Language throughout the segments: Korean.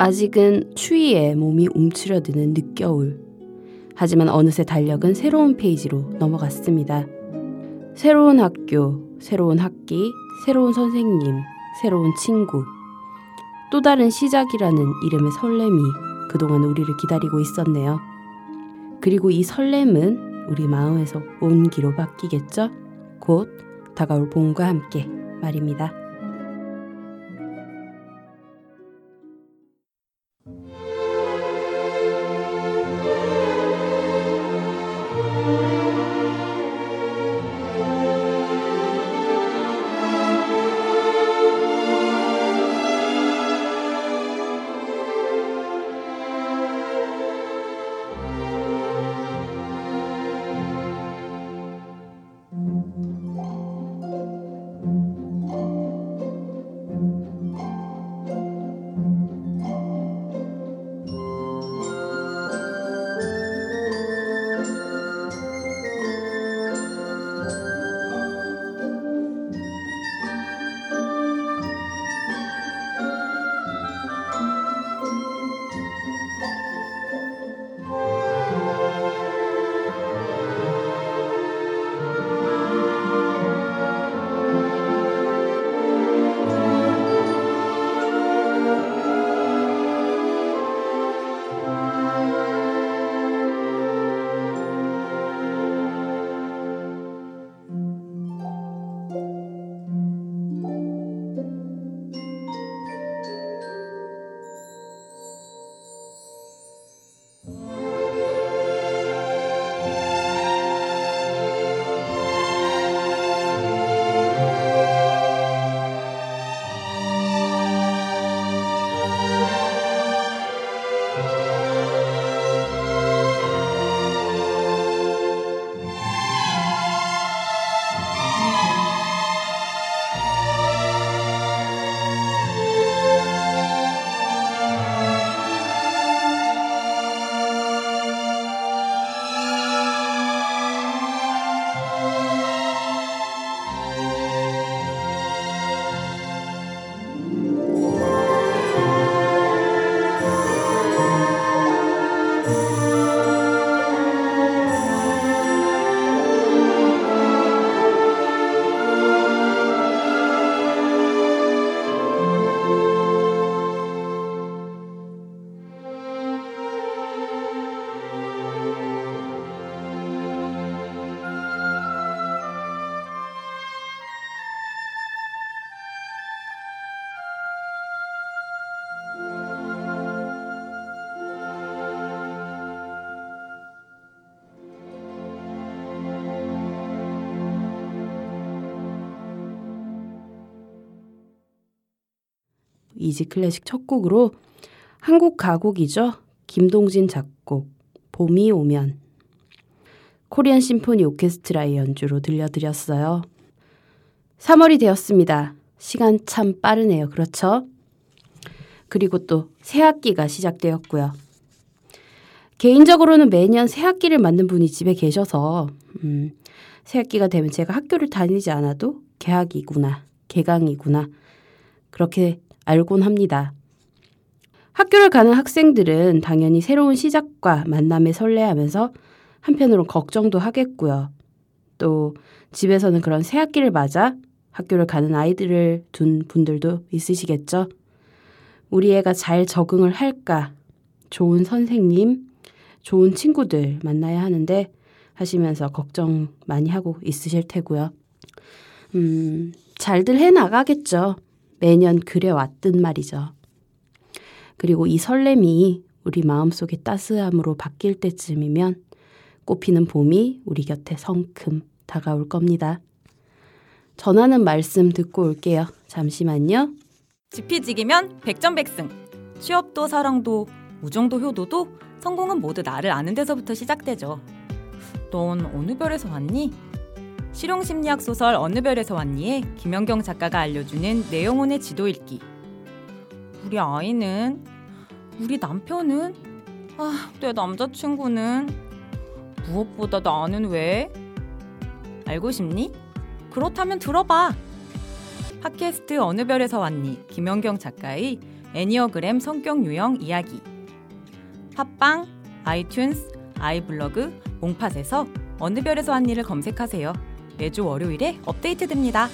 아직은 추위에 몸이 움츠려드는 늦겨울. 하지만 어느새 달력은 새로운 페이지로 넘어갔습니다. 새로운 학교, 새로운 학기, 새로운 선생님, 새로운 친구. 또 다른 시작이라는 이름의 설렘이 그동안 우리를 기다리고 있었네요. 그리고 이 설렘은 우리 마음에서 온기로 바뀌겠죠? 곧 다가올 봄과 함께 말입니다. 이지 클래식 첫 곡으로 한국 가곡이죠. 김동진 작곡 봄이 오면 코리안 심포니 오케스트라의 연주로 들려드렸어요. 3월이 되었습니다. 시간 참 빠르네요. 그렇죠? 그리고 또 새학기가 시작되었고요. 개인적으로는 매년 새학기를 만든 분이 집에 계셔서 음, 새학기가 되면 제가 학교를 다니지 않아도 개학이구나, 개강이구나 그렇게 알곤 합니다. 학교를 가는 학생들은 당연히 새로운 시작과 만남에 설레하면서 한편으로 걱정도 하겠고요. 또 집에서는 그런 새 학기를 맞아 학교를 가는 아이들을 둔 분들도 있으시겠죠. 우리 애가 잘 적응을 할까? 좋은 선생님, 좋은 친구들 만나야 하는데 하시면서 걱정 많이 하고 있으실 테고요. 음, 잘들 해 나가겠죠. 매년 그래왔던 말이죠. 그리고 이 설렘이 우리 마음속의 따스함으로 바뀔 때쯤이면 꽃피는 봄이 우리 곁에 성큼 다가올 겁니다. 전하는 말씀 듣고 올게요. 잠시만요. 지피지기면 백전백승. 취업도 사랑도 우정도 효도도 성공은 모두 나를 아는 데서부터 시작되죠. 넌 어느 별에서 왔니? 실용심리학 소설 어느 별에서 왔니에 김연경 작가가 알려주는 내 영혼의 지도 읽기. 우리 아이는 우리 남편은 아, 내 남자친구는 무엇보다 나는 왜? 알고 싶니? 그렇다면 들어봐. 팟캐스트 어느 별에서 왔니? 김연경 작가의 애니어그램 성격 유형 이야기 팟빵, 아이튠스, 아이블로그, 몽팟에서 어느 별에서 한 일을 검색하세요. 매주 월요일에 업데이트됩니다.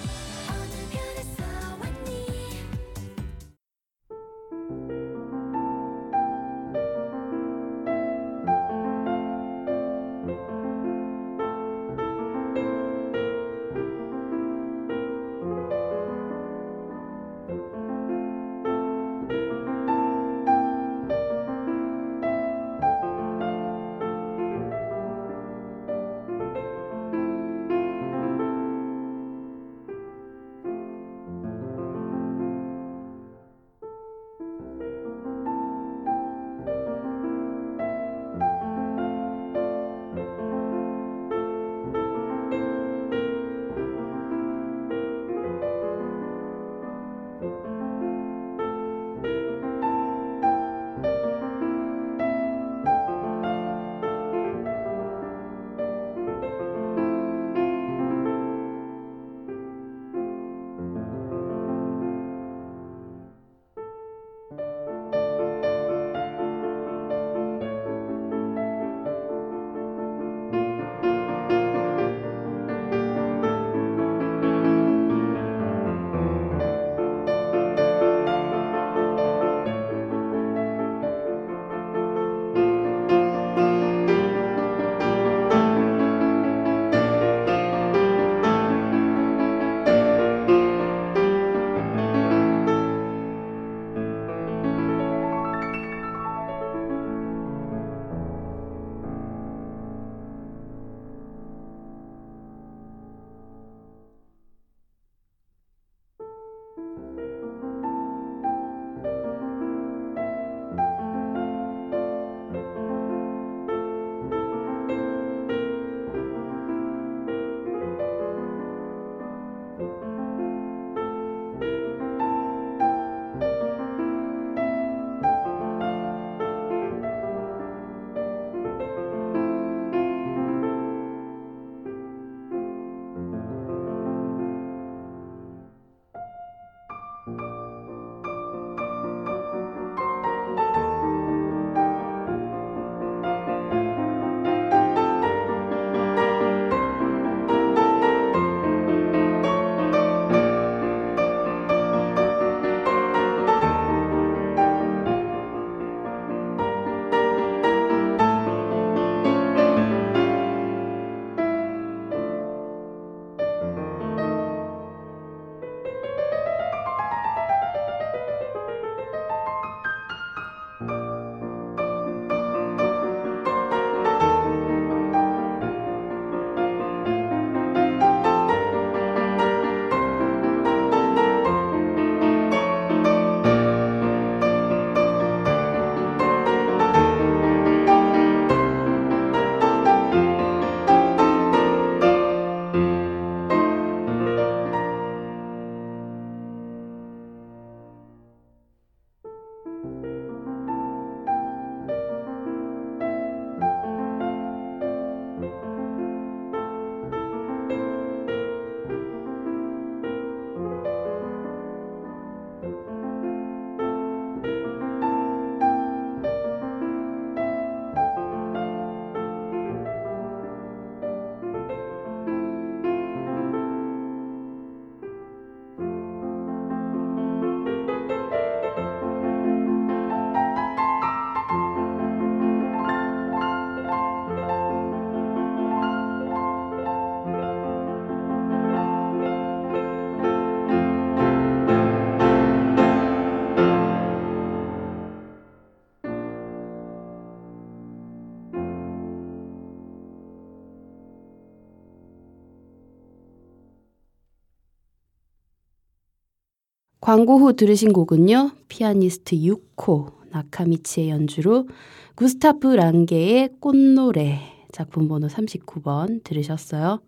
광고 후 들으신 곡은요. 피아니스트 6호 나카미치의 연주로 구스타프 랑게의 꽃노래 작품 번호 39번 들으셨어요.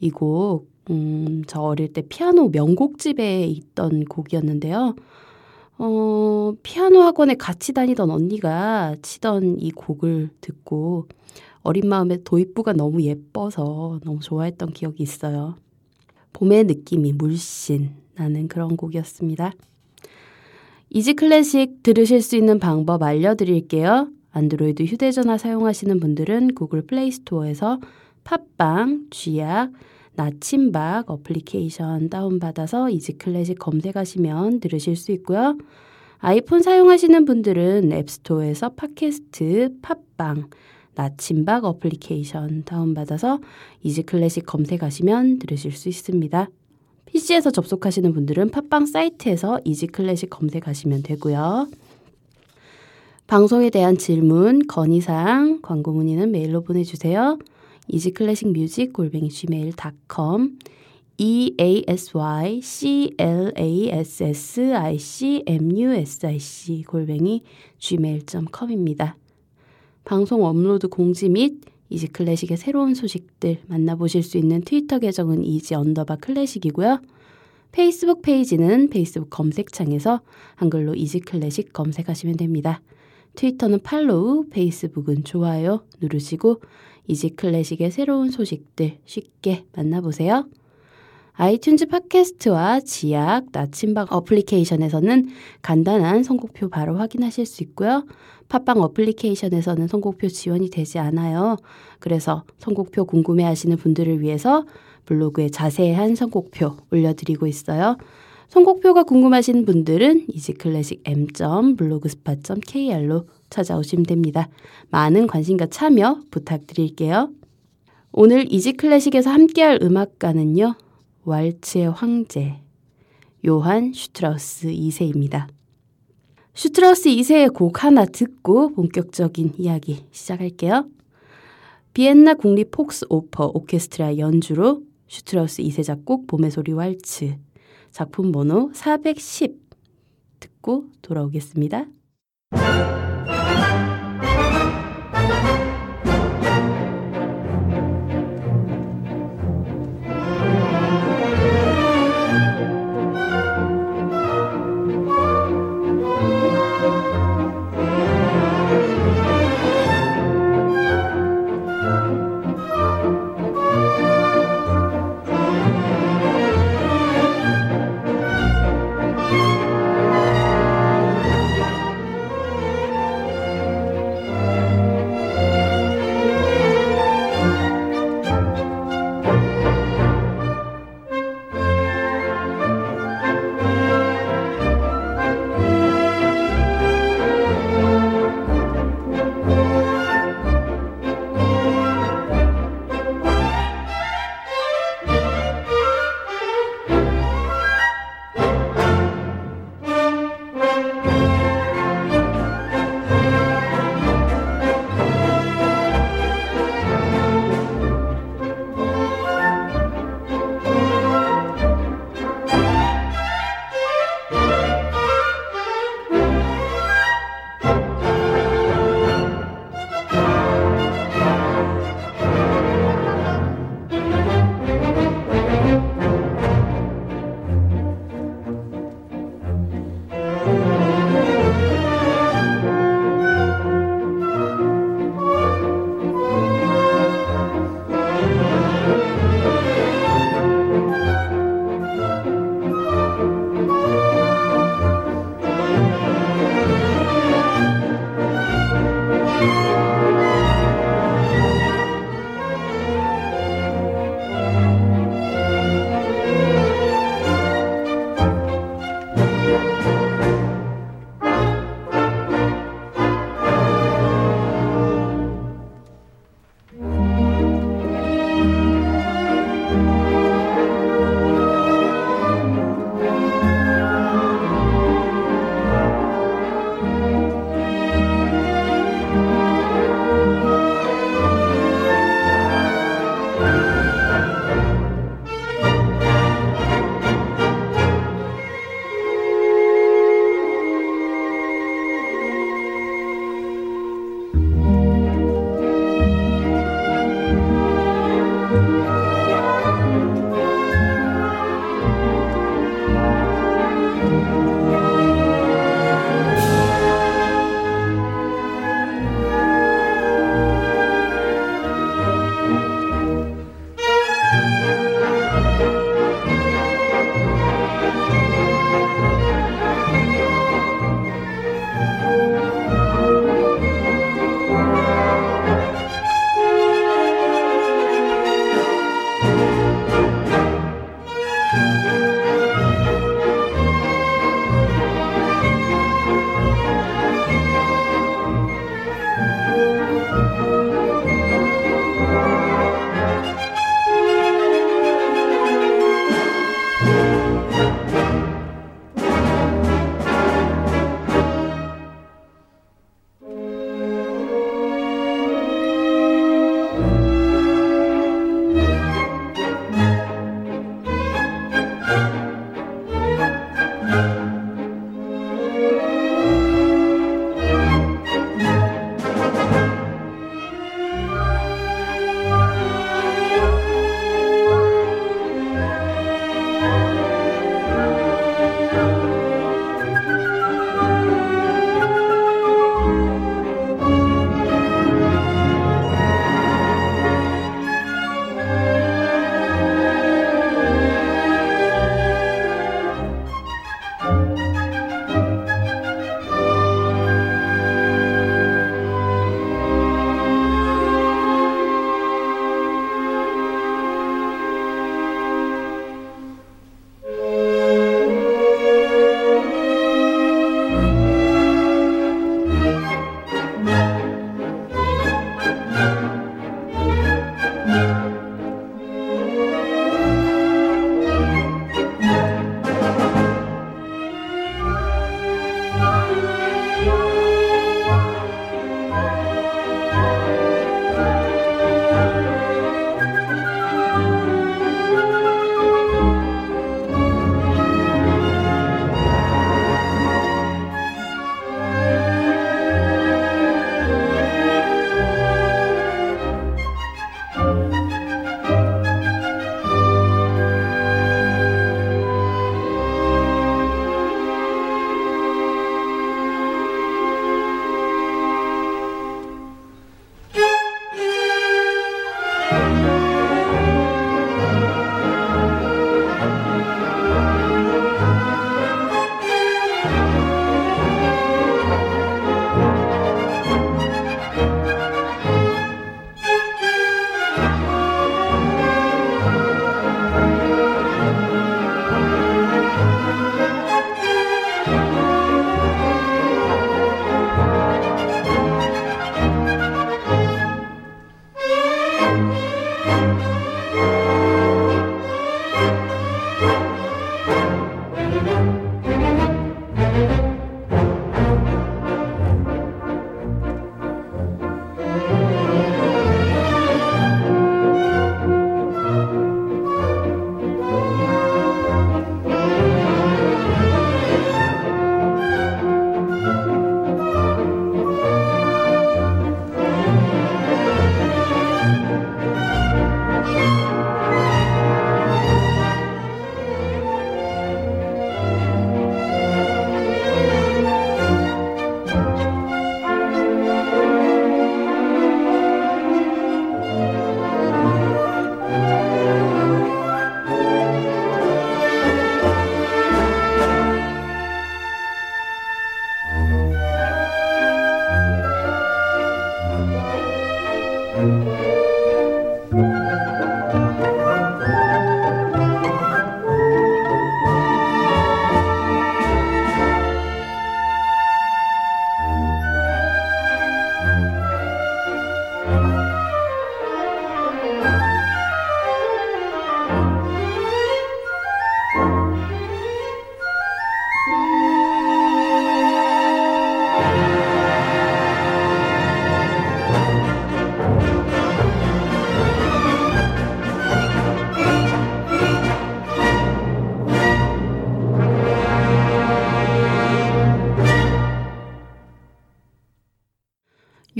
이 곡, 음, 저 어릴 때 피아노 명곡집에 있던 곡이었는데요. 어, 피아노 학원에 같이 다니던 언니가 치던 이 곡을 듣고 어린 마음에 도입부가 너무 예뻐서 너무 좋아했던 기억이 있어요. 봄의 느낌이 물씬 나는 그런 곡이었습니다. 이지 클래식 들으실 수 있는 방법 알려드릴게요. 안드로이드 휴대전화 사용하시는 분들은 구글 플레이 스토어에서 팟빵, 쥐약, 나침박 어플리케이션 다운받아서 이지 클래식 검색하시면 들으실 수 있고요. 아이폰 사용하시는 분들은 앱스토어에서 팟캐스트, 팟빵, 나침박 어플리케이션 다운받아서 이지 클래식 검색하시면 들으실 수 있습니다. PC에서 접속하시는 분들은 팟빵 사이트에서 이지 클래식 검색하시면 되고요. 방송에 대한 질문, 건의사항, 광고 문의는 메일로 보내주세요. 이지클래식뮤직 골뱅이 gmail.com e a s y c l a s s i c m u s i c 골뱅이 gmail.com입니다. 방송 업로드 공지 및 이지 클래식의 새로운 소식들 만나보실 수 있는 트위터 계정은 이지 언더바 클래식이고요. 페이스북 페이지는 페이스북 검색창에서 한글로 이지 클래식 검색하시면 됩니다. 트위터는 팔로우, 페이스북은 좋아요 누르시고 이지 클래식의 새로운 소식들 쉽게 만나보세요. 아이튠즈 팟캐스트와 쥐약, 나침박 어플리케이션에서는 간단한 선곡표 바로 확인하실 수 있고요. 팟빵 어플리케이션에서는 선곡표 지원이 되지 않아요. 그래서 선곡표 궁금해 하시는 분들을 위해서 블로그에 자세한 선곡표 올려드리고 있어요. 선곡표가 궁금하신 분들은 이지클래식 m.블로그스팟.kr로 찾아오시면 됩니다. 많은 관심과 참여 부탁드릴게요. 오늘 이지클래식에서 함께할 음악가는요. 왈츠의 황제 요한 슈트라우스 2세입니다. 슈트라우스 2세의 곡 하나 듣고 본격적인 이야기 시작할게요. 비엔나 국립 폭스 오퍼 오케스트라 연주로 슈트라우스 2세 작곡 봄의 소리 왈츠 작품 번호 410 듣고 돌아오겠습니다.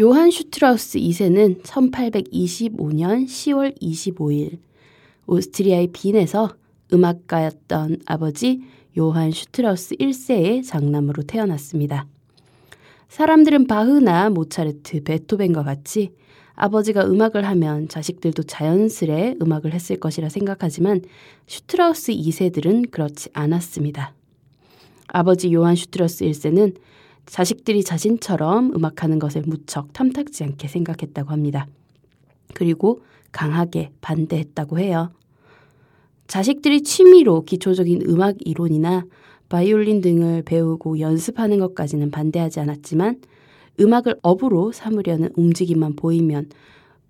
요한 슈트라우스 2세는 1825년 10월 25일 오스트리아의 빈에서 음악가였던 아버지 요한 슈트라우스 1세의 장남으로 태어났습니다. 사람들은 바흐나 모차르트, 베토벤과 같이 아버지가 음악을 하면 자식들도 자연스레 음악을 했을 것이라 생각하지만 슈트라우스 2세들은 그렇지 않았습니다. 아버지 요한 슈트라우스 1세는 자식들이 자신처럼 음악하는 것을 무척 탐탁지 않게 생각했다고 합니다. 그리고 강하게 반대했다고 해요. 자식들이 취미로 기초적인 음악 이론이나 바이올린 등을 배우고 연습하는 것까지는 반대하지 않았지만 음악을 업으로 삼으려는 움직임만 보이면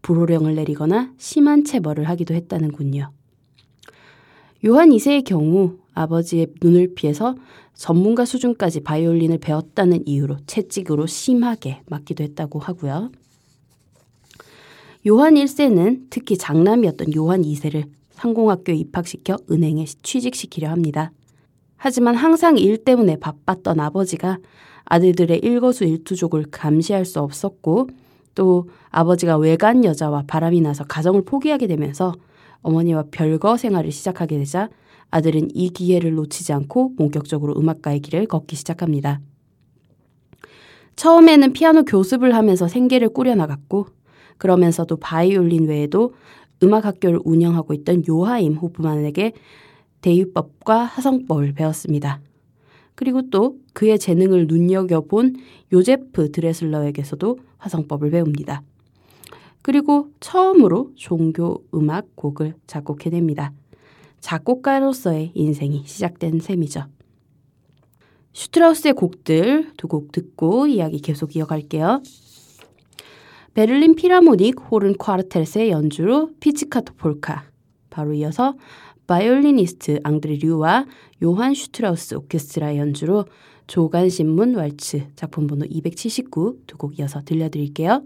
불호령을 내리거나 심한 체벌을 하기도 했다는군요. 요한 2세의 경우 아버지의 눈을 피해서 전문가 수준까지 바이올린을 배웠다는 이유로 채찍으로 심하게 맞기도 했다고 하고요. 요한 1세는 특히 장남이었던 요한 2세를 상공학교에 입학시켜 은행에 취직시키려 합니다. 하지만 항상 일 때문에 바빴던 아버지가 아들들의 일거수일투족을 감시할 수 없었고 또 아버지가 외간 여자와 바람이 나서 가정을 포기하게 되면서 어머니와 별거 생활을 시작하게 되자 아들은 이 기회를 놓치지 않고 본격적으로 음악가의 길을 걷기 시작합니다. 처음에는 피아노 교습을 하면서 생계를 꾸려나갔고 그러면서도 바이올린 외에도 음악학교를 운영하고 있던 요하임 호프만에게 대유법과 하성법을 배웠습니다. 그리고 또 그의 재능을 눈여겨본 요제프 드레슬러에게서도 화성법을 배웁니다. 그리고 처음으로 종교 음악 곡을 작곡해냅니다. 작곡가로서의 인생이 시작된 셈이죠. 슈트라우스의 곡들 두 곡 듣고 이야기 계속 이어갈게요. 베를린 필하모닉 호른 콰르텟의 연주로 피치카토 폴카 바로 이어서 바이올리니스트 앙드레 류와 요한 슈트라우스 오케스트라 연주로 조간신문 왈츠 작품 번호 279 두 곡 이어서 들려드릴게요.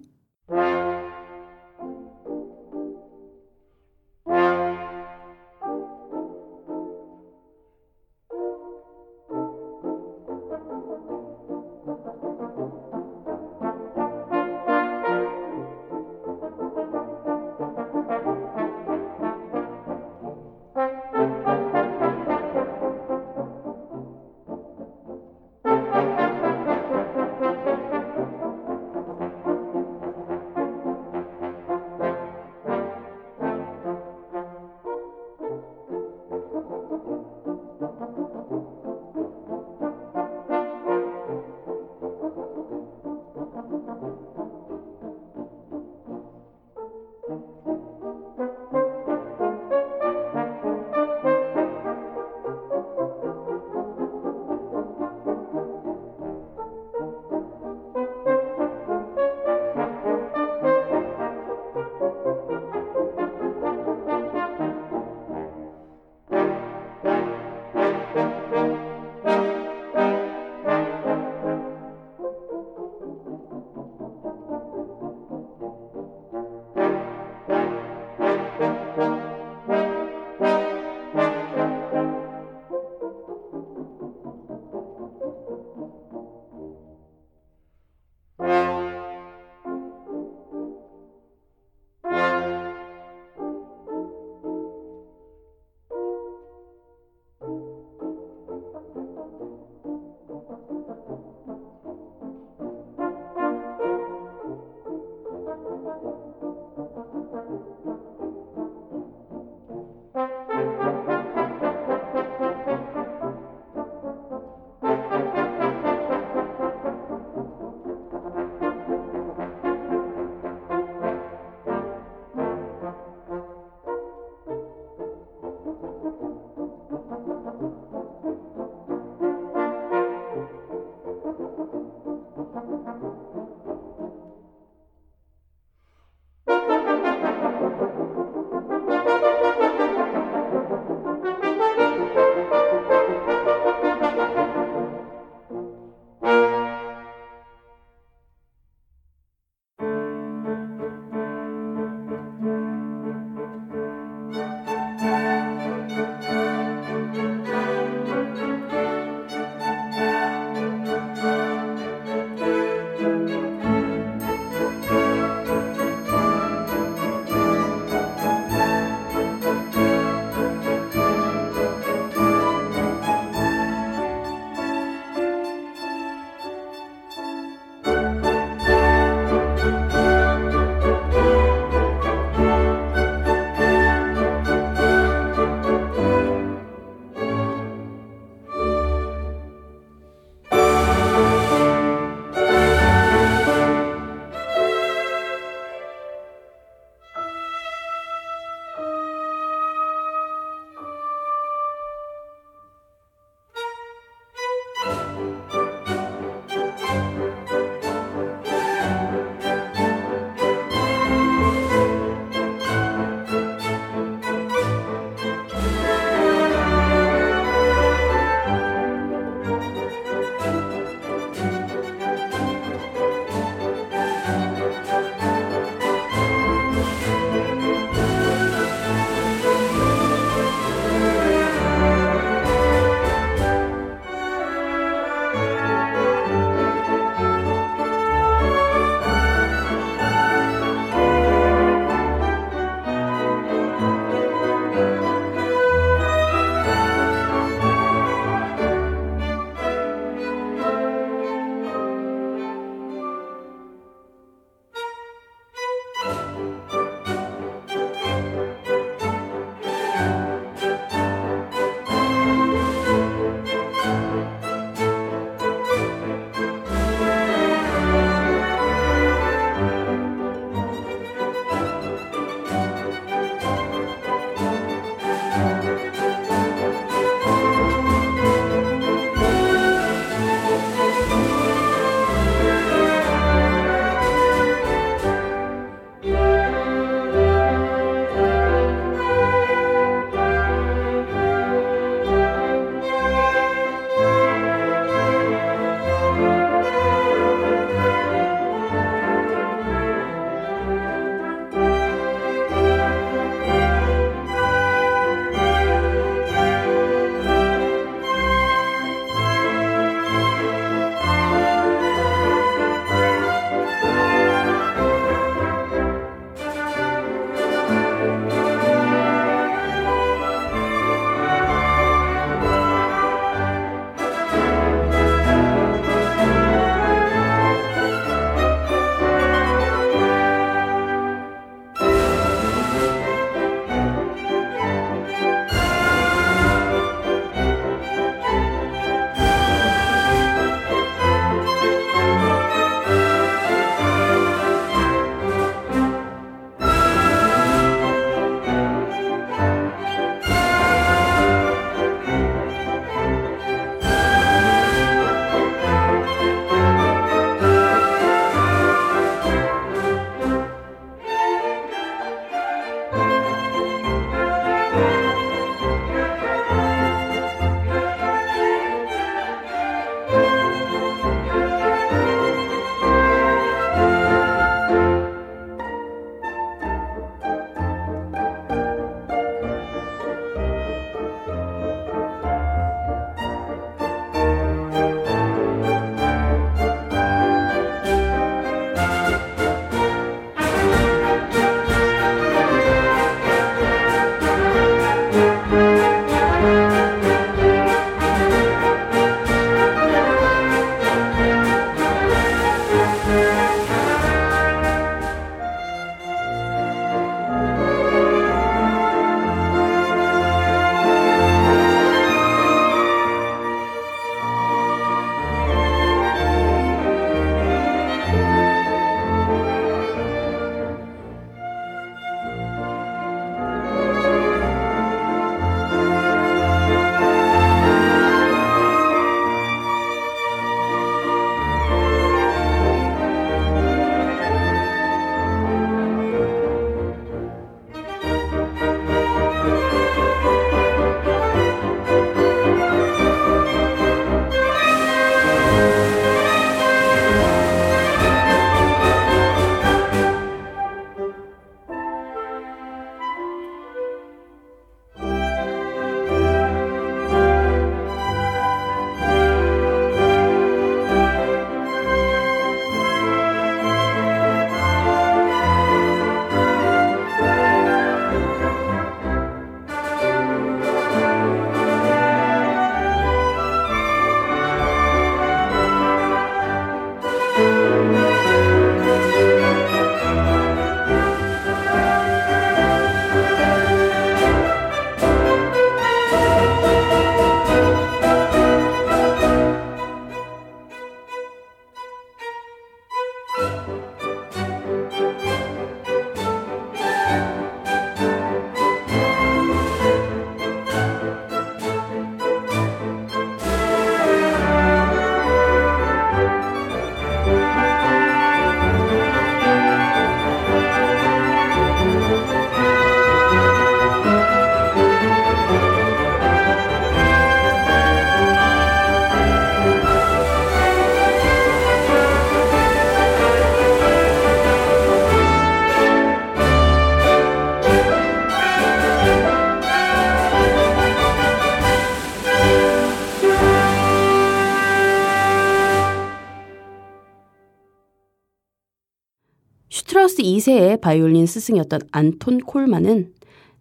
슈트라우스 2세의 바이올린 스승이었던 안톤 콜만은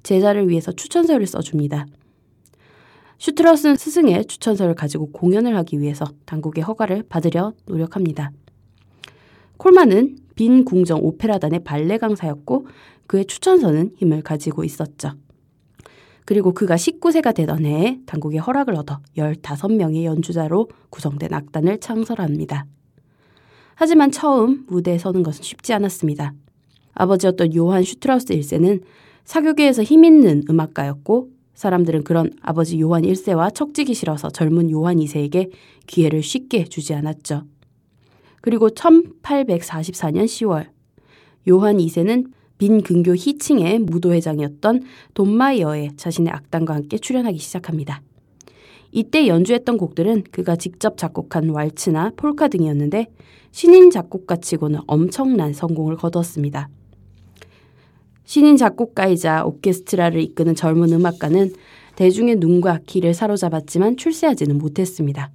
제자를 위해서 추천서를 써줍니다. 슈트라우스는 스승의 추천서를 가지고 공연을 하기 위해서 당국의 허가를 받으려 노력합니다. 콜만은 빈 궁정 오페라단의 발레 강사였고 그의 추천서는 힘을 가지고 있었죠. 그리고 그가 19세가 되던 해에 당국의 허락을 얻어 15명의 연주자로 구성된 악단을 창설합니다. 하지만 처음 무대에 서는 것은 쉽지 않았습니다. 아버지였던 요한 슈트라우스 1세는 사교계에서 힘있는 음악가였고 사람들은 그런 아버지 요한 1세와 척지기 싫어서 젊은 요한 2세에게 기회를 쉽게 주지 않았죠. 그리고 1844년 10월 요한 2세는 빈 근교 히칭의 무도회장이었던 돈마이어에 자신의 악단과 함께 출연하기 시작합니다. 이때 연주했던 곡들은 그가 직접 작곡한 왈츠나 폴카 등이었는데 신인 작곡가 치고는 엄청난 성공을 거두었습니다. 신인 작곡가이자 오케스트라를 이끄는 젊은 음악가는 대중의 눈과 귀를 사로잡았지만 출세하지는 못했습니다.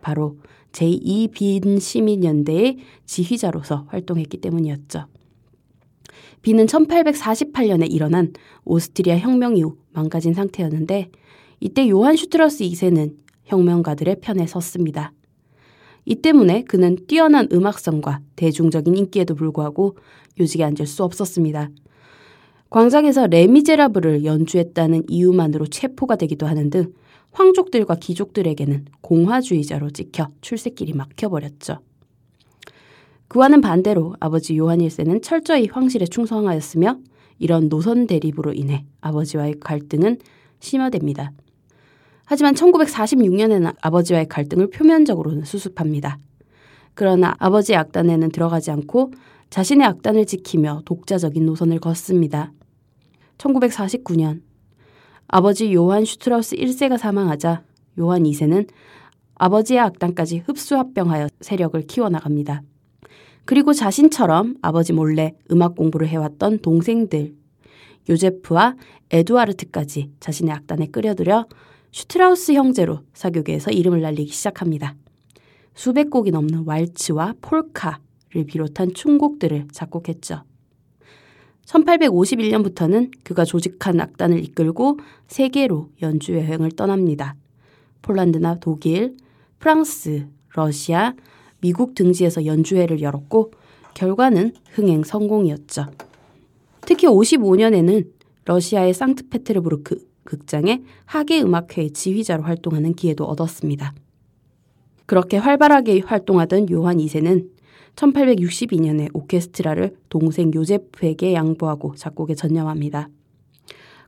바로 제2빈 시민연대의 지휘자로서 활동했기 때문이었죠. 비는 1848년에 일어난 오스트리아 혁명 이후 망가진 상태였는데 이때 요한 슈트러스 2세는 혁명가들의 편에 섰습니다. 이 때문에 그는 뛰어난 음악성과 대중적인 인기에도 불구하고 요직에 앉을 수 없었습니다. 광장에서 레미제라블을 연주했다는 이유만으로 체포가 되기도 하는 등 황족들과 귀족들에게는 공화주의자로 찍혀 출세길이 막혀버렸죠. 그와는 반대로 아버지 요한 1세는 철저히 황실에 충성하였으며 이런 노선 대립으로 인해 아버지와의 갈등은 심화됩니다. 하지만 1946년에는 아버지와의 갈등을 표면적으로는 수습합니다. 그러나 아버지의 악단에는 들어가지 않고 자신의 악단을 지키며 독자적인 노선을 걷습니다. 1949년 아버지 요한 슈트라우스 1세가 사망하자 요한 2세는 아버지의 악단까지 흡수합병하여 세력을 키워나갑니다. 그리고 자신처럼 아버지 몰래 음악 공부를 해왔던 동생들 요제프와 에두아르트까지 자신의 악단에 끌어들여 슈트라우스 형제로 사교계에서 이름을 날리기 시작합니다. 수백 곡이 넘는 왈츠와 폴카를 비롯한 춤곡들을 작곡했죠. 1851년부터는 그가 조직한 악단을 이끌고 세계로 연주 여행을 떠납니다. 폴란드나 독일, 프랑스, 러시아, 미국 등지에서 연주회를 열었고 결과는 흥행 성공이었죠. 특히 55년에는 러시아의 상트페테르부르크 극장의 하계 음악회 지휘자로 활동하는 기회도 얻었습니다. 그렇게 활발하게 활동하던 요한 2세는 1862년에 오케스트라를 동생 요제프에게 양보하고 작곡에 전념합니다.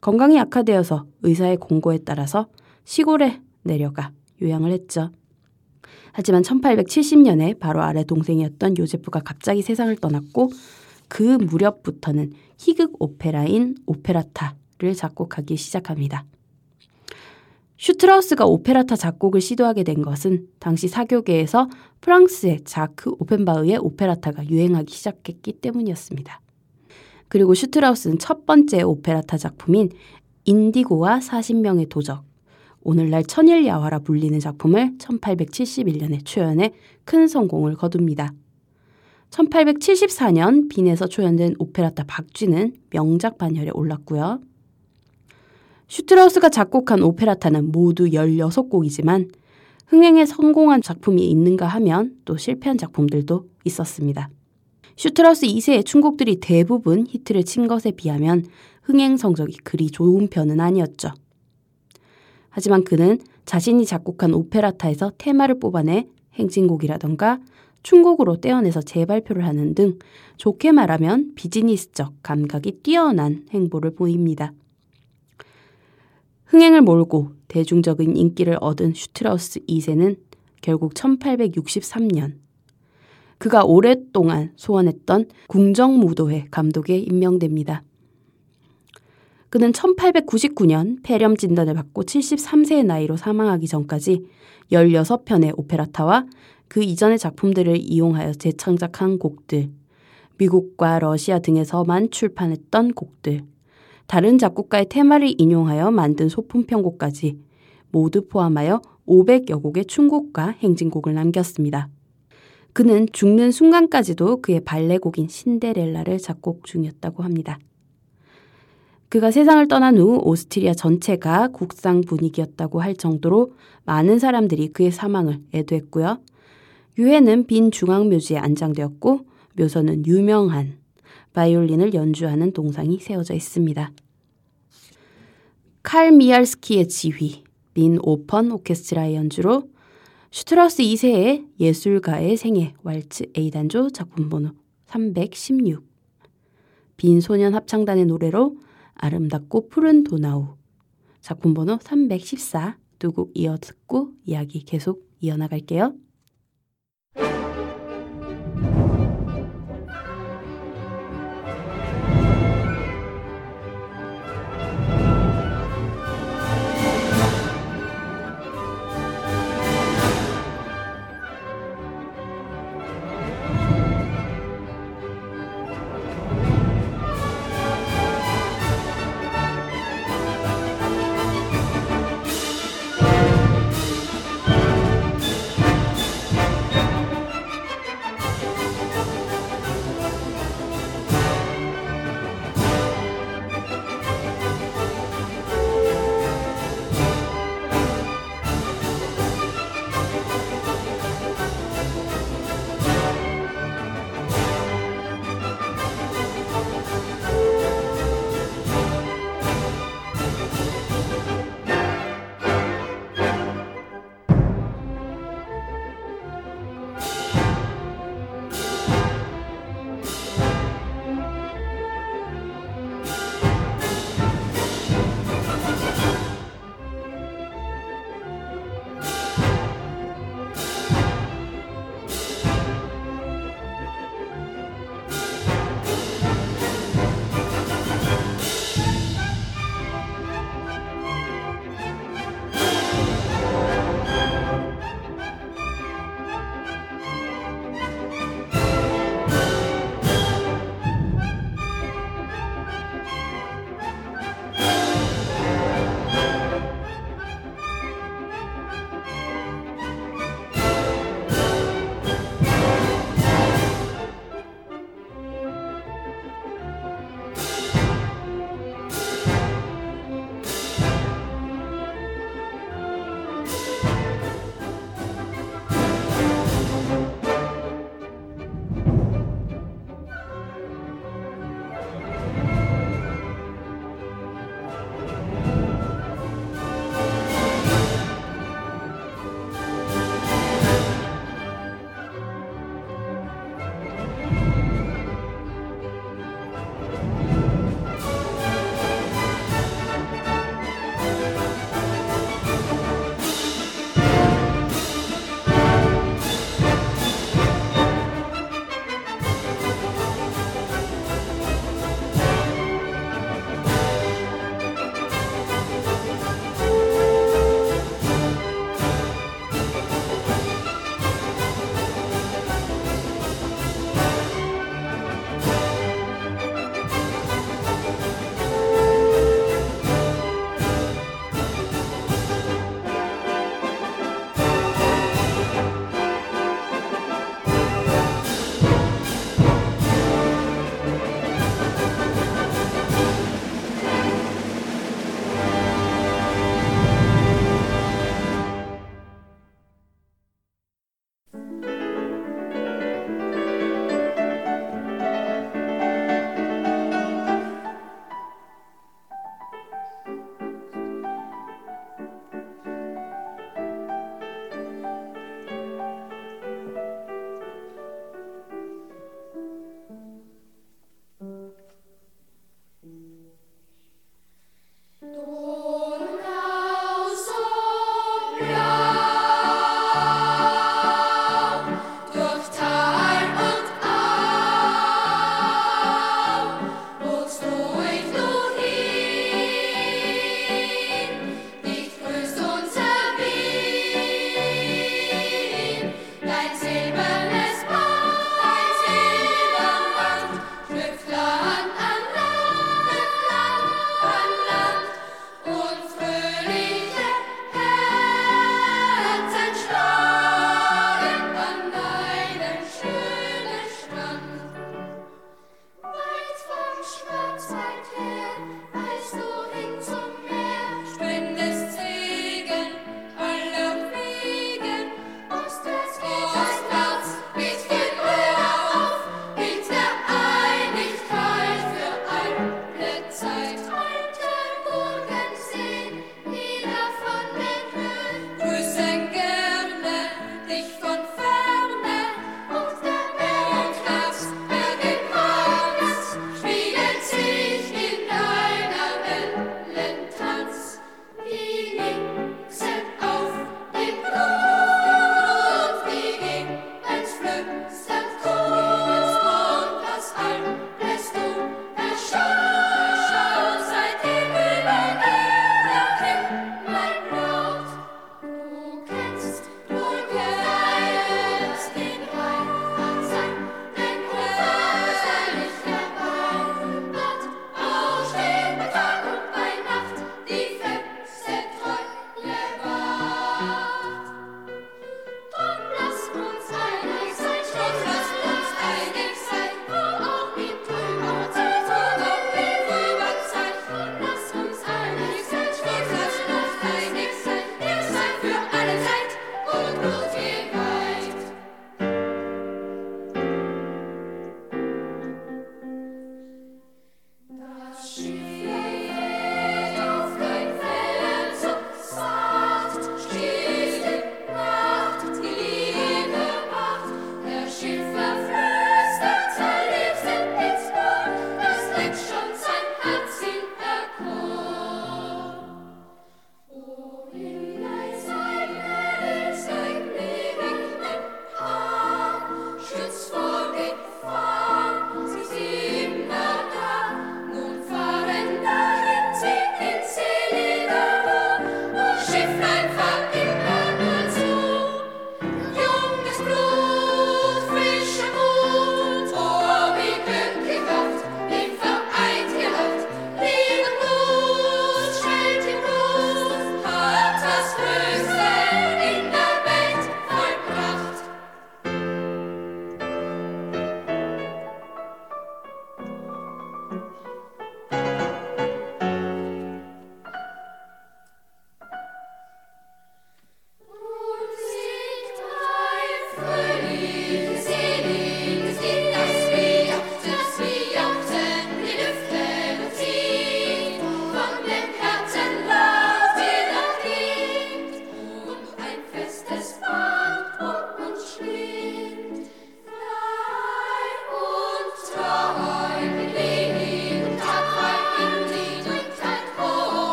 건강이 악화되어서 의사의 공고에 따라서 시골에 내려가 요양을 했죠. 하지만 1870년에 바로 아래 동생이었던 요제프가 갑자기 세상을 떠났고 그 무렵부터는 희극 오페라인 오페레타를 작곡하기 시작합니다. 슈트라우스가 오페레타 작곡을 시도하게 된 것은 당시 사교계에서 프랑스의 자크 오펜바흐의 오페레타가 유행하기 시작했기 때문이었습니다. 그리고 슈트라우스는 첫 번째 오페레타 작품인 인디고와 40명의 도적, 오늘날 천일야화라 불리는 작품을 1871년에 초연해 큰 성공을 거둡니다. 1874년 빈에서 초연된 오페레타 박쥐는 명작 반열에 올랐고요. 슈트라우스가 작곡한 오페레타는 모두 16곡이지만 흥행에 성공한 작품이 있는가 하면 또 실패한 작품들도 있었습니다. 슈트라우스 2세의 춤곡들이 대부분 히트를 친 것에 비하면 흥행 성적이 그리 좋은 편은 아니었죠. 하지만 그는 자신이 작곡한 오페라타에서 테마를 뽑아내 행진곡이라던가 춤곡으로 떼어내서 재발표를 하는 등 좋게 말하면 비즈니스적 감각이 뛰어난 행보를 보입니다. 흥행을 몰고 대중적인 인기를 얻은 슈트라우스 2세는 결국 1863년 그가 오랫동안 소원했던 궁정무도회 감독에 임명됩니다. 그는 1899년 폐렴 진단을 받고 73세의 나이로 사망하기 전까지 16편의 오페라타와 그 이전의 작품들을 이용하여 재창작한 곡들, 미국과 러시아 등에서만 출판했던 곡들, 다른 작곡가의 테마를 인용하여 만든 소품 편곡까지 모두 포함하여 500여 곡의 춤곡과 행진곡을 남겼습니다. 그는 죽는 순간까지도 그의 발레곡인 신데렐라를 작곡 중이었다고 합니다. 그가 세상을 떠난 후 오스트리아 전체가 국상 분위기였다고 할 정도로 많은 사람들이 그의 사망을 애도했고요. 유해는 빈 중앙묘지에 안장되었고 묘소는 유명한 바이올린을 연주하는 동상이 세워져 있습니다. 칼 미할스키의 지휘, 민 오펀 오케스트라의 연주로 슈트라우스 2세의 예술가의 생애 왈츠 A단조 작품 번호 316 빈 소년 합창단의 노래로 아름답고 푸른 도나우 작품 번호 314 두 곡 이어 듣고 이야기 계속 이어나갈게요.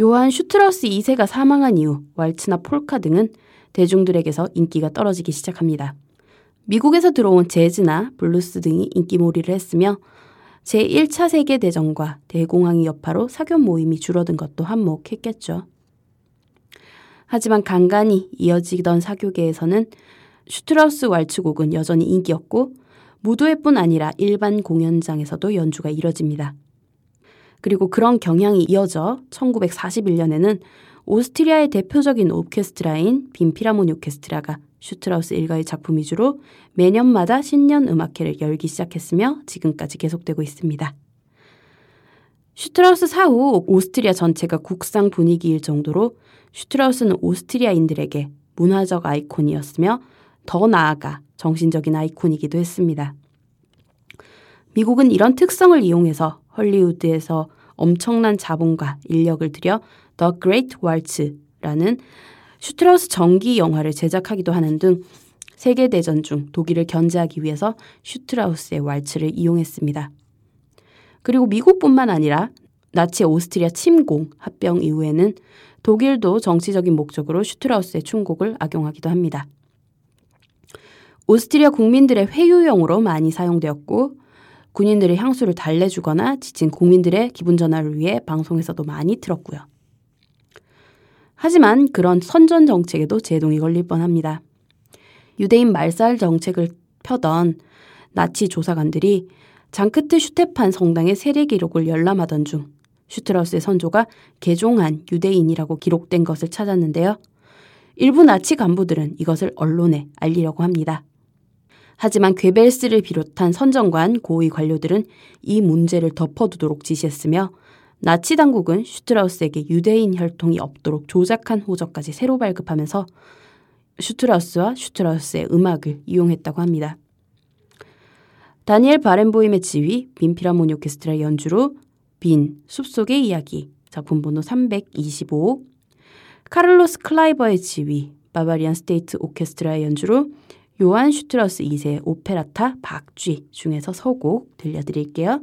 요한 슈트라우스 2세가 사망한 이후 왈츠나 폴카 등은 대중들에게서 인기가 떨어지기 시작합니다. 미국에서 들어온 재즈나 블루스 등이 인기몰이를 했으며 제1차 세계대전과 대공황의 여파로 사교 모임이 줄어든 것도 한몫했겠죠. 하지만 간간히 이어지던 사교계에서는 슈트라우스 왈츠곡은 여전히 인기였고 무도회뿐 아니라 일반 공연장에서도 연주가 이뤄집니다. 그리고 그런 경향이 이어져 1941년에는 오스트리아의 대표적인 오케스트라인 빈 필하모니 오케스트라가 슈트라우스 일가의 작품 위주로 매년마다 신년 음악회를 열기 시작했으며 지금까지 계속되고 있습니다. 슈트라우스 사후 오스트리아 전체가 국상 분위기일 정도로 슈트라우스는 오스트리아인들에게 문화적 아이콘이었으며 더 나아가 정신적인 아이콘이기도 했습니다. 미국은 이런 특성을 이용해서 헐리우드에서 엄청난 자본과 인력을 들여 The Great Waltz라는 슈트라우스 전기 영화를 제작하기도 하는 등 세계대전 중 독일을 견제하기 위해서 슈트라우스의 왈츠를 이용했습니다. 그리고 미국뿐만 아니라 나치 오스트리아 침공 합병 이후에는 독일도 정치적인 목적으로 슈트라우스의 춤곡을 악용하기도 합니다. 오스트리아 국민들의 회유용으로 많이 사용되었고 군인들의 향수를 달래주거나 지친 국민들의 기분 전환을 위해 방송에서도 많이 틀었고요. 하지만 그런 선전 정책에도 제동이 걸릴 뻔합니다. 유대인 말살 정책을 펴던 나치 조사관들이 장크트 슈테판 성당의 세례 기록을 열람하던 중 슈트라우스의 선조가 개종한 유대인이라고 기록된 것을 찾았는데요. 일부 나치 간부들은 이것을 언론에 알리려고 합니다. 하지만 괴벨스를 비롯한 선전관 고위 관료들은 이 문제를 덮어두도록 지시했으며 나치 당국은 슈트라우스에게 유대인 혈통이 없도록 조작한 호적까지 새로 발급하면서 슈트라우스와 슈트라우스의 음악을 이용했다고 합니다. 다니엘 바렌보임의 지휘, 빈 필하모니 오케스트라 연주로 빈, 숲속의 이야기, 작품 번호 325, 카를로스 클라이버의 지휘, 바바리안 스테이트 오케스트라의 연주로 요한 슈트라우스 2세 오페레타 박쥐 중에서 서곡 들려드릴게요.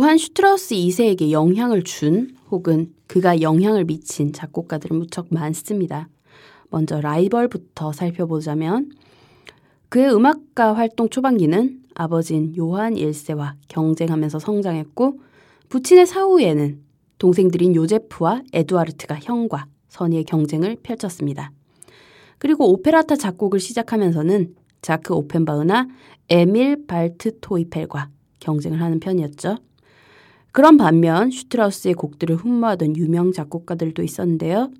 요한 슈트라우스 2세에게 영향을 준 혹은 그가 영향을 미친 작곡가들은 무척 많습니다. 먼저 라이벌부터 살펴보자면 그의 음악가 활동 초반기는 아버지인 요한 1세와 경쟁하면서 성장했고 부친의 사후에는 동생들인 요제프와 에두아르트가 형과 선의의 경쟁을 펼쳤습니다. 그리고 오페레타 작곡을 시작하면서는 자크 오펜바흐나 에밀 발트토이펠과 경쟁을 하는 편이었죠. 그런 반면 슈트라우스의 곡들을 흠모하던 유명 작곡가들도 있었는데요.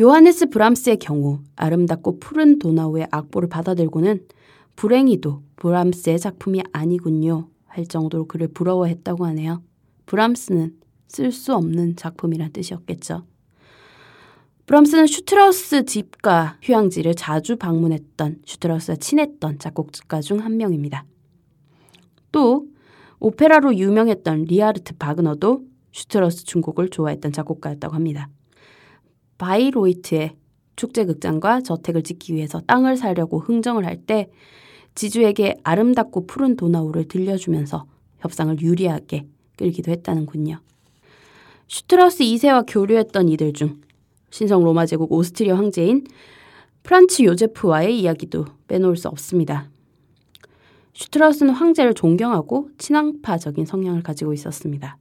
요하네스 브람스의 경우 아름답고 푸른 도나우의 악보를 받아들고는 불행히도 브람스의 작품이 아니군요 할 정도로 그를 부러워했다고 하네요. 브람스는 쓸 수 없는 작품이란 뜻이었겠죠. 브람스는 슈트라우스 집과 휴양지를 자주 방문했던 슈트라우스와 친했던 작곡가 중 한 명입니다. 또 오페라로 유명했던 리하르트 바그너도 슈트라우스 춤곡을 좋아했던 작곡가였다고 합니다. 바이로이트의 축제극장과 저택을 짓기 위해서 땅을 사려고 흥정을 할 때 지주에게 아름답고 푸른 도나우를 들려주면서 협상을 유리하게 끌기도 했다는군요. 슈트라우스 2세와 교류했던 이들 중 신성 로마 제국 오스트리아 황제인 프란츠 요제프와의 이야기도 빼놓을 수 없습니다. 슈트라우스는 황제를 존경하고 친왕파적인 성향을 가지고 있었습니다.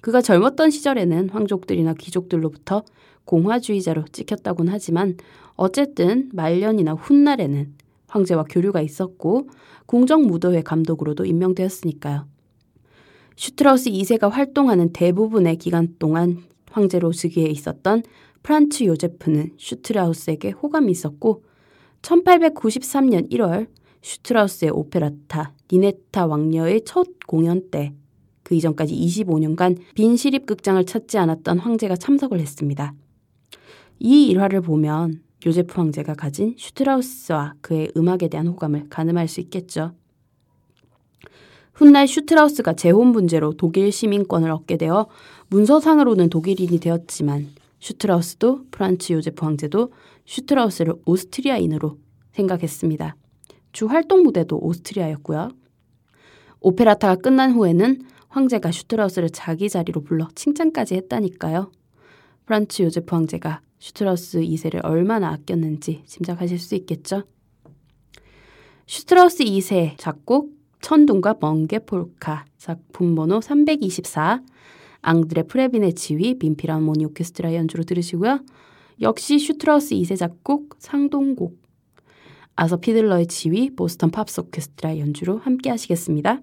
그가 젊었던 시절에는 황족들이나 귀족들로부터 공화주의자로 찍혔다곤 하지만 어쨌든 말년이나 훗날에는 황제와 교류가 있었고 궁정무도회 감독으로도 임명되었으니까요. 슈트라우스 2세가 활동하는 대부분의 기간 동안 황제로 즉위해 있었던 프란츠 요제프는 슈트라우스에게 호감이 있었고 1893년 1월 슈트라우스의 오페레타 니네타 왕녀의 첫 공연 때 그 이전까지 25년간 빈 시립극장을 찾지 않았던 황제가 참석을 했습니다. 이 일화를 보면 요제프 황제가 가진 슈트라우스와 그의 음악에 대한 호감을 가늠할 수 있겠죠. 훗날 슈트라우스가 재혼 문제로 독일 시민권을 얻게 되어 문서상으로는 독일인이 되었지만 슈트라우스도 프란츠 요제프 황제도 슈트라우스를 오스트리아인으로 생각했습니다. 주 활동 무대도 오스트리아였고요. 오페레타가 끝난 후에는 황제가 슈트라우스를 자기 자리로 불러 칭찬까지 했다니까요. 프란츠 요제프 황제가 슈트라우스 2세를 얼마나 아꼈는지 짐작하실 수 있겠죠? 슈트라우스 2세 작곡 천둥과 번개 폴카 작품 번호 324 앙드레 프레빈의 지휘 빈필하모니 오케스트라 연주로 들으시고요. 역시 슈트라우스 2세 작곡 상동곡 아서 피들러의 지휘 보스턴 팝스 오케스트라 연주로 함께 하시겠습니다.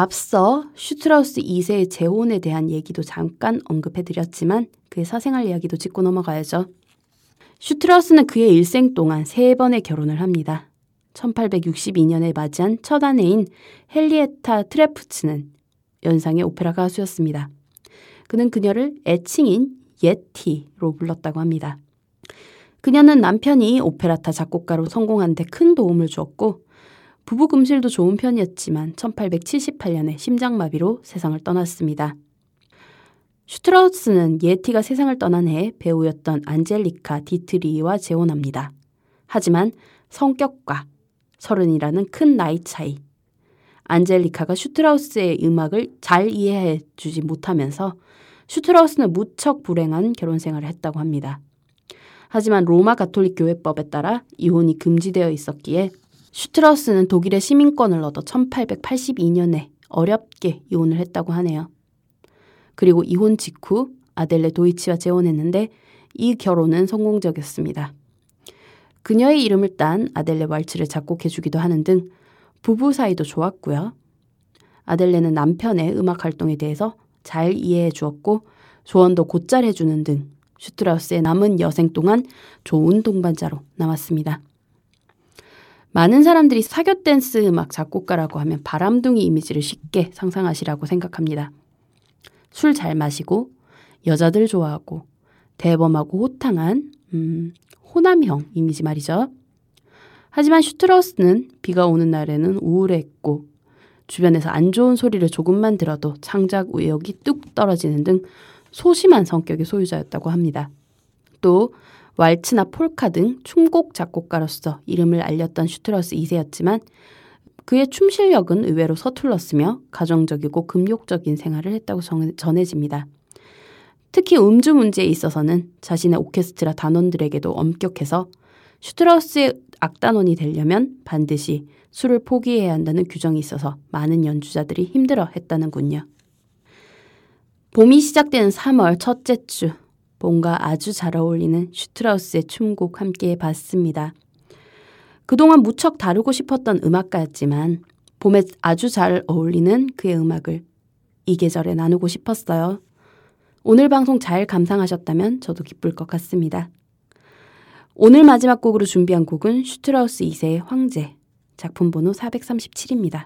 앞서 슈트라우스 2세의 재혼에 대한 얘기도 잠깐 언급해드렸지만 그의 사생활 이야기도 짚고 넘어가야죠. 슈트라우스는 그의 일생 동안 세 번의 결혼을 합니다. 1862년에 맞이한 첫 아내인 헨리에타 트레프츠는 연상의 오페라 가수였습니다. 그는 그녀를 애칭인 예티로 불렀다고 합니다. 그녀는 남편이 오페레타 작곡가로 성공한 데 큰 도움을 주었고 부부 금실도 좋은 편이었지만 1878년에 심장마비로 세상을 떠났습니다. 슈트라우스는 예티가 세상을 떠난 해 배우였던 안젤리카 디트리와 재혼합니다. 하지만 성격과 서른이라는 큰 나이 차이, 안젤리카가 슈트라우스의 음악을 잘 이해해 주지 못하면서 슈트라우스는 무척 불행한 결혼 생활을 했다고 합니다. 하지만 로마 가톨릭 교회법에 따라 이혼이 금지되어 있었기에 슈트라우스는 독일의 시민권을 얻어 1882년에 어렵게 이혼을 했다고 하네요. 그리고 이혼 직후 아델레 도이치와 재혼했는데 이 결혼은 성공적이었습니다. 그녀의 이름을 딴 아델레 왈츠를 작곡해주기도 하는 등 부부 사이도 좋았고요. 아델레는 남편의 음악 활동에 대해서 잘 이해해 주었고 조언도 곧잘 해주는 등 슈트라우스의 남은 여생 동안 좋은 동반자로 남았습니다. 많은 사람들이 사교 댄스 음악 작곡가라고 하면 바람둥이 이미지를 쉽게 상상하시라고 생각합니다. 술 잘 마시고 여자들 좋아하고 대범하고 호탕한 음, 호남형 이미지 말이죠. 하지만 슈트라우스는 비가 오는 날에는 우울했고 주변에서 안 좋은 소리를 조금만 들어도 창작 의욕이 뚝 떨어지는 등 소심한 성격의 소유자였다고 합니다. 또 왈츠나 폴카 등 춤곡 작곡가로서 이름을 알렸던 슈트라우스 2세였지만 그의 춤 실력은 의외로 서툴렀으며 가정적이고 금욕적인 생활을 했다고 전해집니다. 특히 음주 문제에 있어서는 자신의 오케스트라 단원들에게도 엄격해서 슈트라우스의 악단원이 되려면 반드시 술을 포기해야 한다는 규정이 있어서 많은 연주자들이 힘들어 했다는군요. 봄이 시작되는 3월 첫째 주, 봄과 아주 잘 어울리는 슈트라우스의 춤곡 함께 봤습니다. 그동안 무척 다루고 싶었던 음악가였지만 봄에 아주 잘 어울리는 그의 음악을 이 계절에 나누고 싶었어요. 오늘 방송 잘 감상하셨다면 저도 기쁠 것 같습니다. 오늘 마지막 곡으로 준비한 곡은 슈트라우스 2세의 황제, 작품 번호 437입니다.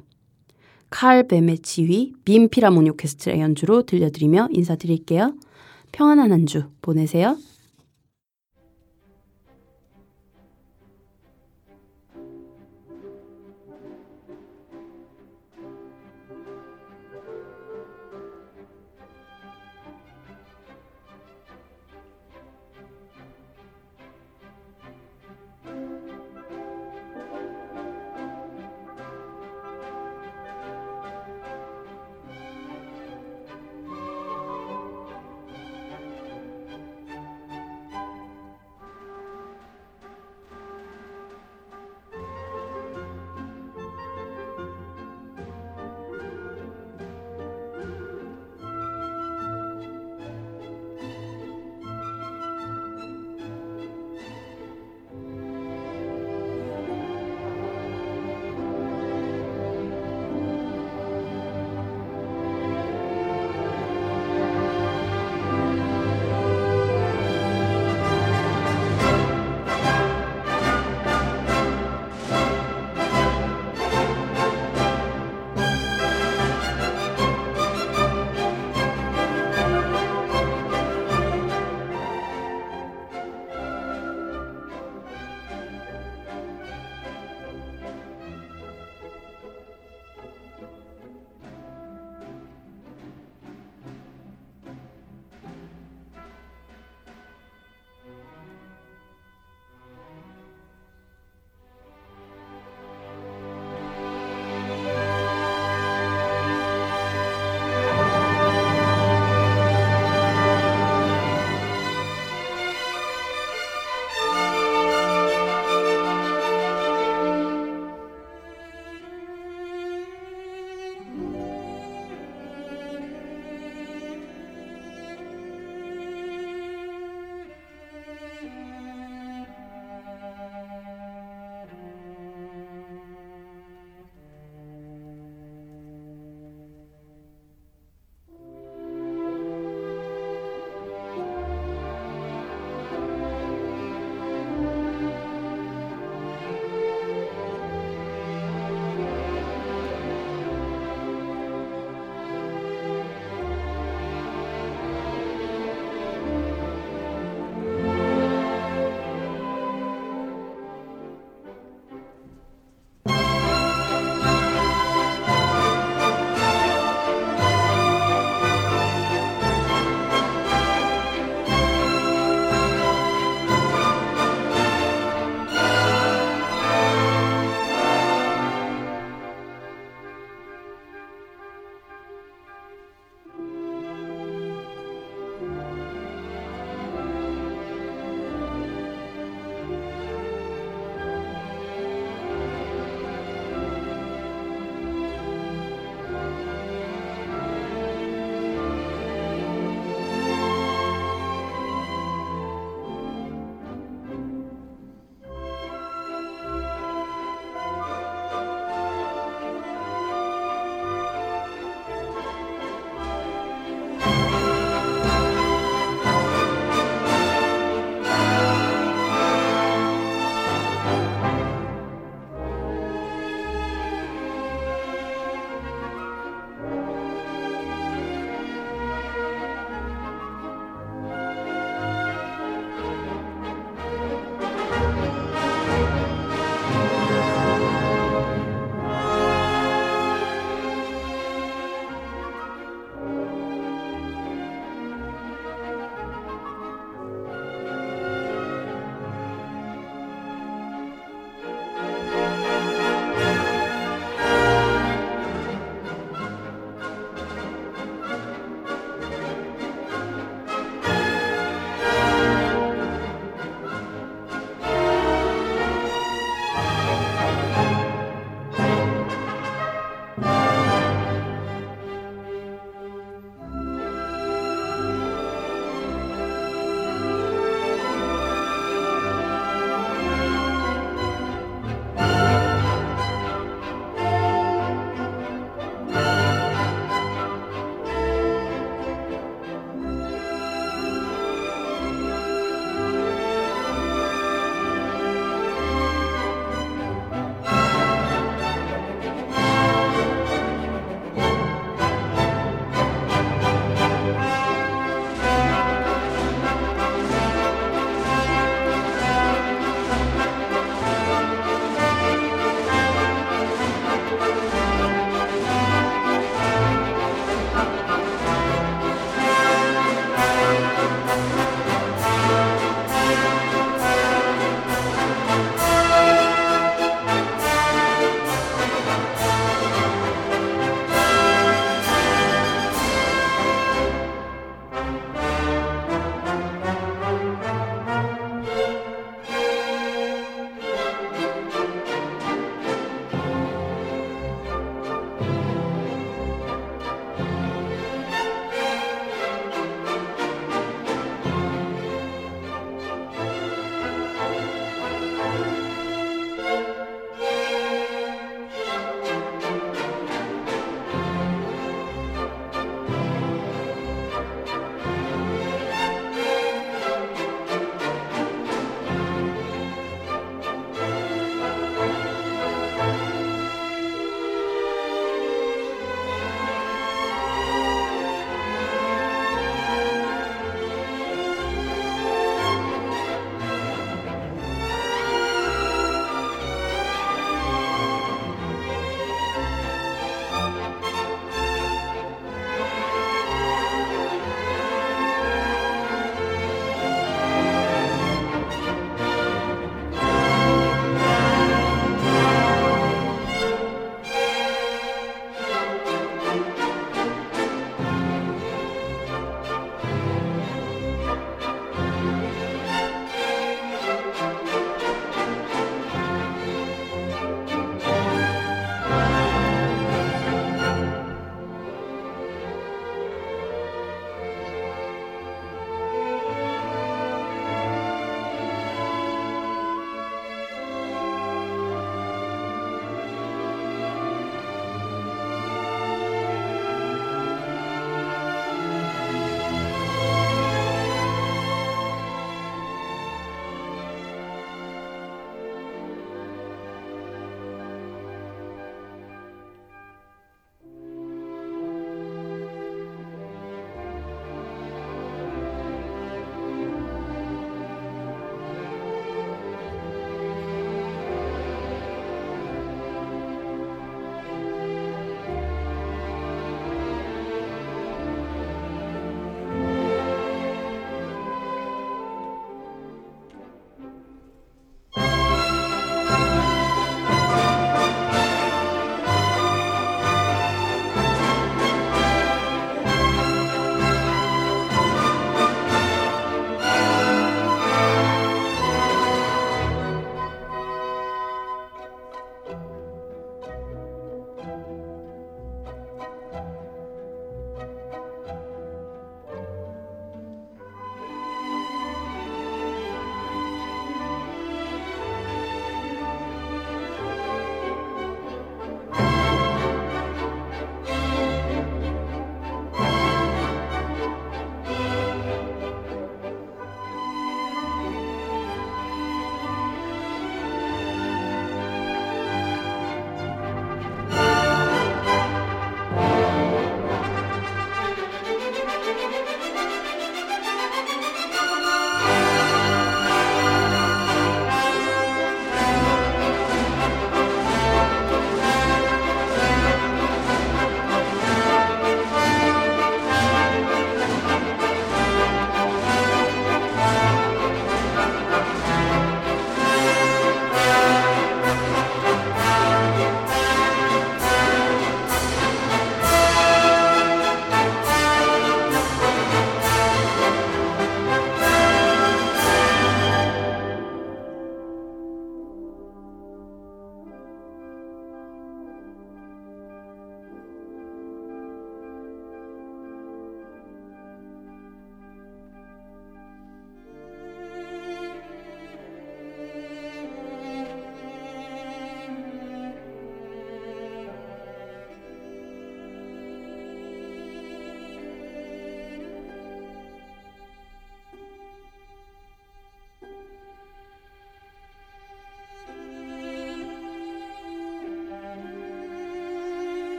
칼 뱀의 지휘, 빔 피라모니 오케스트라 연주로 들려드리며 인사드릴게요. 평안한 한 주 보내세요.